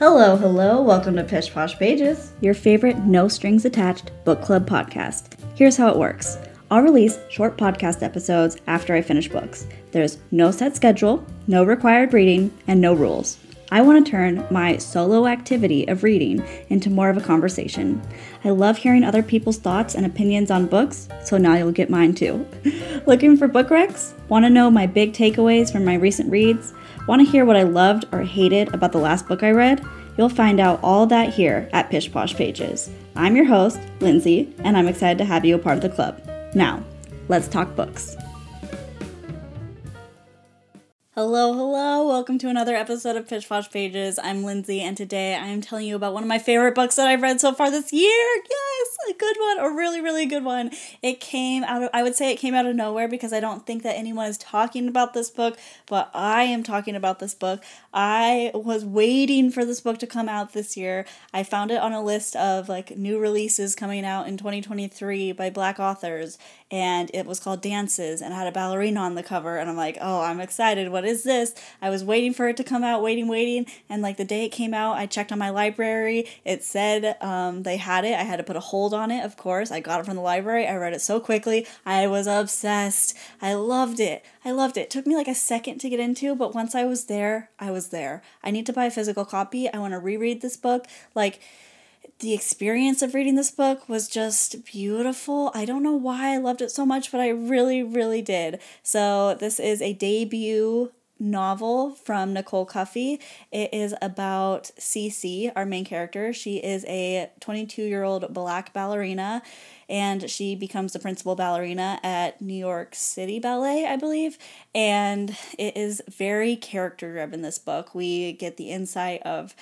Hello, hello, welcome to Pish Posh Pages, your favorite no strings attached book club podcast. Here's how it works I'll release short podcast episodes after I finish books. There's no set schedule, no required reading, and no rules. I want to turn my solo activity of reading into more of a conversation. I love hearing other people's thoughts and opinions on books, so now you'll get mine too. Looking for book recs? Want to know my big takeaways from my recent reads? Want to hear what I loved or hated about the last book I read? You'll find out all that here at Pish Posh Pages. I'm your host, Lindsay, and I'm excited to have you a part of the club. Now, let's talk books. Hello, hello. Welcome to another episode of Pish Posh Pages. I'm Lindsay, and today I am telling you about one of my favorite books that I've read so far this year. Yes, a good one, a really, really good one. It came out of, I would say it came out of nowhere because I don't think that anyone is talking about this book, but I am talking about this book. I was waiting for this book to come out this year. I found it on a list of like new releases coming out in 2023 by black authors, and it was called Dances and had a ballerina on the cover and I'm like, "Oh, I'm excited. What is this?" I was waiting for it to come out, waiting, waiting, and like the day it came out, I checked on my library. It said um, they had it. I had to put a hold on it, of course. I got it from the library. I read it so quickly. I was obsessed. I loved it. I loved it. it. Took me like a second to get into, but once I was there, I was there. I need to buy a physical copy. I want to reread this book. Like the experience of reading this book was just beautiful. I don't know why I loved it so much, but I really, really did. So, this is a debut novel from Nicole Cuffy. It is about Cece, our main character. She is a 22 year old black ballerina and she becomes the principal ballerina at New York City Ballet, I believe. And it is very character driven, this book. We get the insight of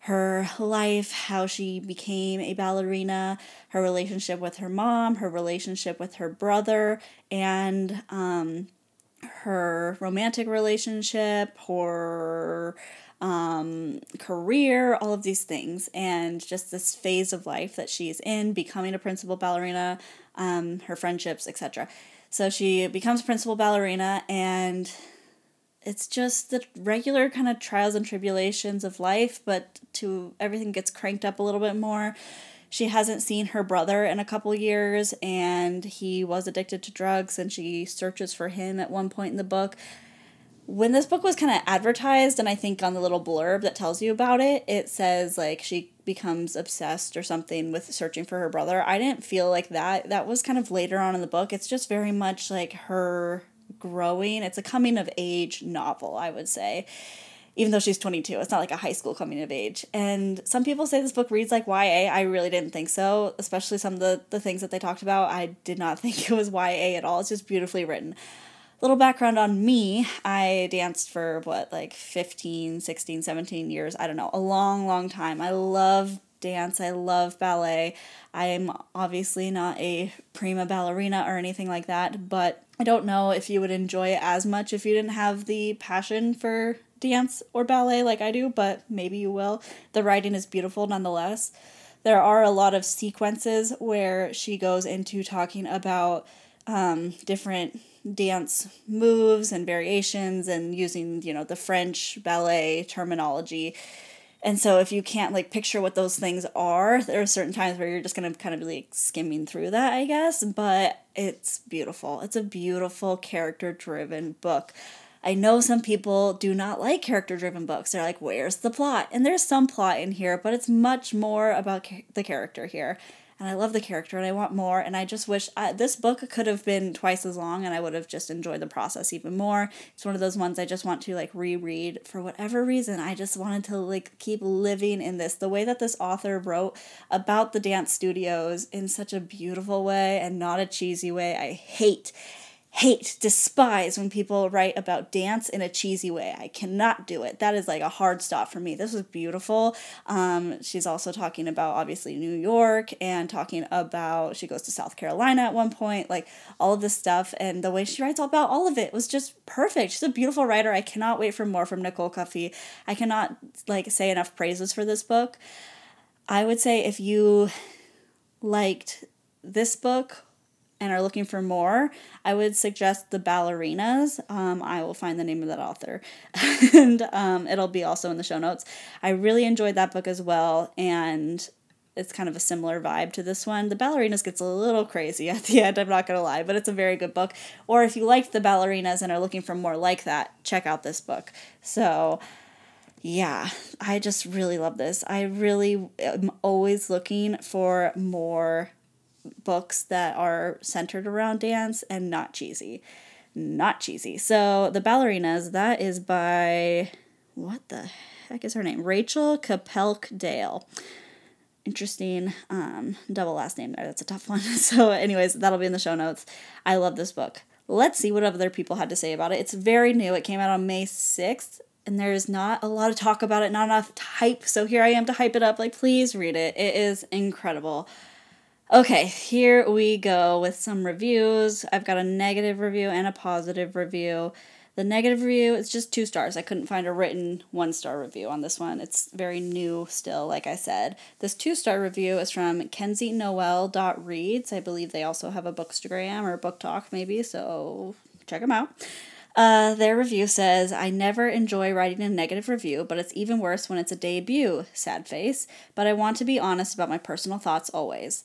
her life, how she became a ballerina, her relationship with her mom, her relationship with her brother, and um, her romantic relationship, her um, career, all of these things, and just this phase of life that she's in, becoming a principal ballerina, um, her friendships, etc. So she becomes principal ballerina and it's just the regular kind of trials and tribulations of life, but to everything gets cranked up a little bit more. She hasn't seen her brother in a couple years, and he was addicted to drugs, and she searches for him at one point in the book. When this book was kind of advertised, and I think on the little blurb that tells you about it, it says like she becomes obsessed or something with searching for her brother. I didn't feel like that. That was kind of later on in the book. It's just very much like her growing. It's a coming of age novel, I would say. Even though she's 22, it's not like a high school coming of age. And some people say this book reads like YA. I really didn't think so, especially some of the, the things that they talked about. I did not think it was YA at all. It's just beautifully written. Little background on me I danced for what, like 15, 16, 17 years. I don't know, a long, long time. I love dance. I love ballet. I am obviously not a prima ballerina or anything like that, but I don't know if you would enjoy it as much if you didn't have the passion for dance or ballet like I do, but maybe you will. The writing is beautiful nonetheless. There are a lot of sequences where she goes into talking about um, different dance moves and variations and using, you know, the French ballet terminology and so if you can't like picture what those things are, there are certain times where you're just gonna kind of be like skimming through that, I guess. But it's beautiful. It's a beautiful character driven book. I know some people do not like character driven books. They're like, where's the plot? And there's some plot in here, but it's much more about the character here and I love the character and I want more. And I just wish I, this book could have been twice as long and I would have just enjoyed the process even more. It's one of those ones I just want to like reread for whatever reason. I just wanted to like keep living in this. The way that this author wrote about the dance studios in such a beautiful way and not a cheesy way, I hate hate, despise when people write about dance in a cheesy way. I cannot do it. That is like a hard stop for me. This was beautiful. Um, she's also talking about obviously New York and talking about she goes to South Carolina at one point, like all of this stuff. And the way she writes about all of it was just perfect. She's a beautiful writer. I cannot wait for more from Nicole Cuffy. I cannot like say enough praises for this book. I would say if you liked this book and are looking for more, I would suggest The Ballerinas. Um, I will find the name of that author and um, it'll be also in the show notes. I really enjoyed that book as well, and it's kind of a similar vibe to this one. The Ballerinas gets a little crazy at the end, I'm not gonna lie, but it's a very good book. Or if you liked The Ballerinas and are looking for more like that, check out this book. So, yeah, I just really love this. I really am always looking for more books that are centered around dance and not cheesy. Not cheesy. So, The Ballerinas, that is by what the heck is her name? Rachel Kapelke-Dale interesting um, double last name there. That's a tough one. So, anyways, that'll be in the show notes. I love this book. Let's see what other people had to say about it. It's very new. It came out on May 6th, and there's not a lot of talk about it, not enough hype. So, here I am to hype it up. Like, please read it. It is incredible. Okay, here we go with some reviews. I've got a negative review and a positive review. The negative review is just two stars. I couldn't find a written one star review on this one. It's very new still, like I said. This two star review is from KenzieNoel.reads. I believe they also have a bookstagram or BookTok, maybe, so check them out. Uh, their review says, I never enjoy writing a negative review, but it's even worse when it's a debut, sad face. But I want to be honest about my personal thoughts always.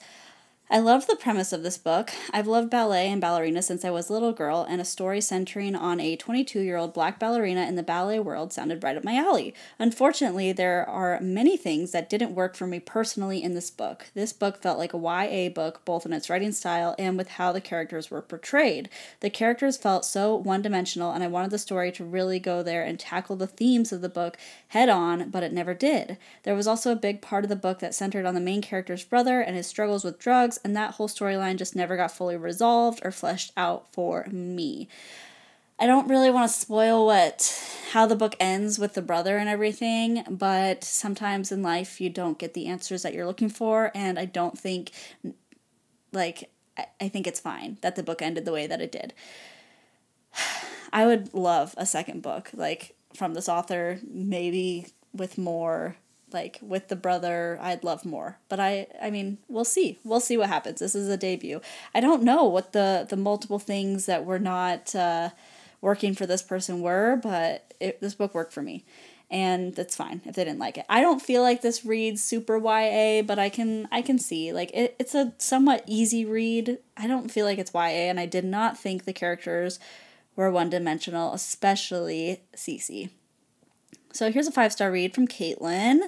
I loved the premise of this book. I've loved ballet and ballerina since I was a little girl, and a story centering on a 22 year old black ballerina in the ballet world sounded right up my alley. Unfortunately, there are many things that didn't work for me personally in this book. This book felt like a YA book, both in its writing style and with how the characters were portrayed. The characters felt so one dimensional, and I wanted the story to really go there and tackle the themes of the book head on, but it never did. There was also a big part of the book that centered on the main character's brother and his struggles with drugs drugs, and that whole storyline just never got fully resolved or fleshed out for me. I don't really want to spoil what how the book ends with the brother and everything, but sometimes in life you don't get the answers that you're looking for, and I don't think like I think it's fine that the book ended the way that it did. I would love a second book, like from this author, maybe with more like with the brother i'd love more. But i i mean we'll see. We'll see what happens. This is a debut. I don't know what the the multiple things that were not uh, working for this person were but it, this book worked for me. And that's fine if they didn't like it. I don't feel like this reads super ya but i can i can see. Like it, it's a somewhat easy read. I don't feel like it's ya and i did not think the characters were one dimensional especially cece so here's a five star read from Caitlin.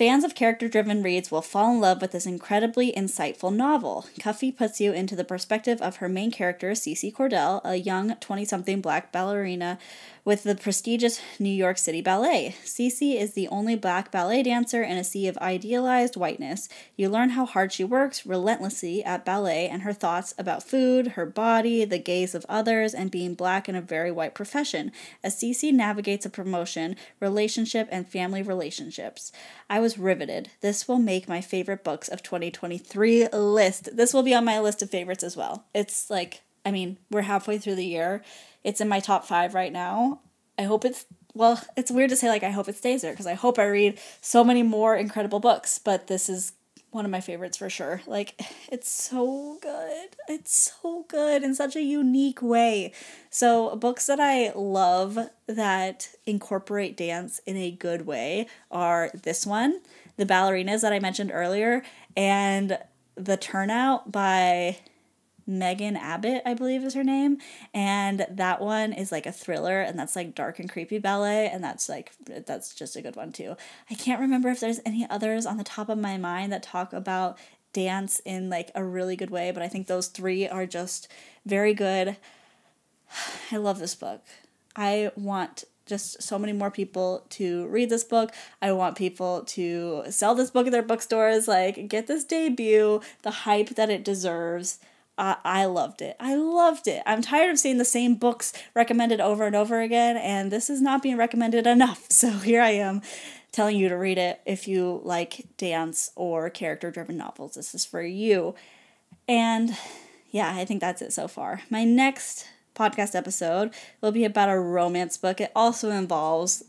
Fans of character driven reads will fall in love with this incredibly insightful novel. Cuffy puts you into the perspective of her main character, Cece Cordell, a young 20 something black ballerina with the prestigious New York City Ballet. Cece is the only black ballet dancer in a sea of idealized whiteness. You learn how hard she works relentlessly at ballet and her thoughts about food, her body, the gaze of others, and being black in a very white profession as Cece navigates a promotion, relationship, and family relationships. I was riveted. This will make my favorite books of 2023 list. This will be on my list of favorites as well. It's like, I mean, we're halfway through the year it's in my top five right now. I hope it's well, it's weird to say like I hope it stays there because I hope I read so many more incredible books, but this is one of my favorites for sure. Like it's so good. It's so good in such a unique way. So, books that I love that incorporate dance in a good way are this one, The Ballerinas that I mentioned earlier, and The Turnout by Megan Abbott, I believe is her name. And that one is like a thriller and that's like dark and creepy ballet. And that's like, that's just a good one too. I can't remember if there's any others on the top of my mind that talk about dance in like a really good way, but I think those three are just very good. I love this book. I want just so many more people to read this book. I want people to sell this book at their bookstores. Like, get this debut, the hype that it deserves. I, loved it. I loved it. I'm tired of seeing the same books recommended over and over again, and this is not being recommended enough. So here I am telling you to read it if you like dance or character driven novels. This is for you. And yeah, I think that's it so far. My next podcast episode will be about a romance book. It also involves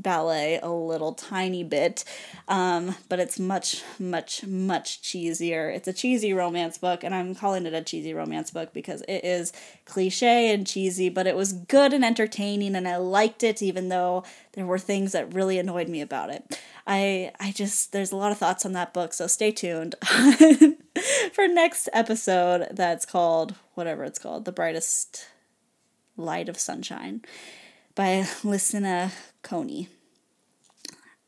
ballet a little tiny bit, um, but it's much, much, much cheesier. It's a cheesy romance book, and I'm calling it a cheesy romance book because it is cliche and cheesy, but it was good and entertaining, and I liked it even though there were things that really annoyed me about it. I I just there's a lot of thoughts on that book, so stay tuned for next episode that's called whatever it's called, The Brightest Light of Sunshine by Lisina Coney.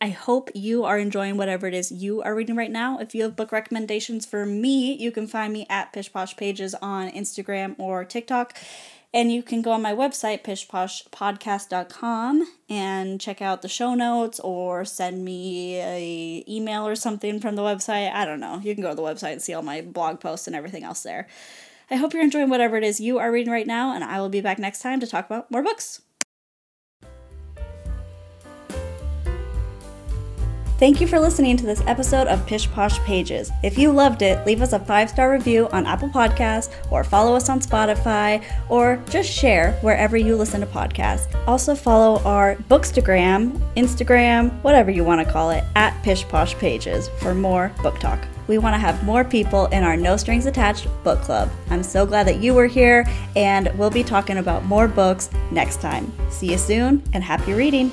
I hope you are enjoying whatever it is you are reading right now. If you have book recommendations for me, you can find me at Pish Posh Pages on Instagram or TikTok. And you can go on my website, pishposhpodcast.com, and check out the show notes or send me a email or something from the website. I don't know. You can go to the website and see all my blog posts and everything else there. I hope you're enjoying whatever it is you are reading right now, and I will be back next time to talk about more books. Thank you for listening to this episode of Pish Posh Pages. If you loved it, leave us a five star review on Apple Podcasts, or follow us on Spotify, or just share wherever you listen to podcasts. Also, follow our Bookstagram, Instagram, whatever you want to call it, at Pish Posh Pages for more book talk. We want to have more people in our No Strings Attached book club. I'm so glad that you were here, and we'll be talking about more books next time. See you soon, and happy reading!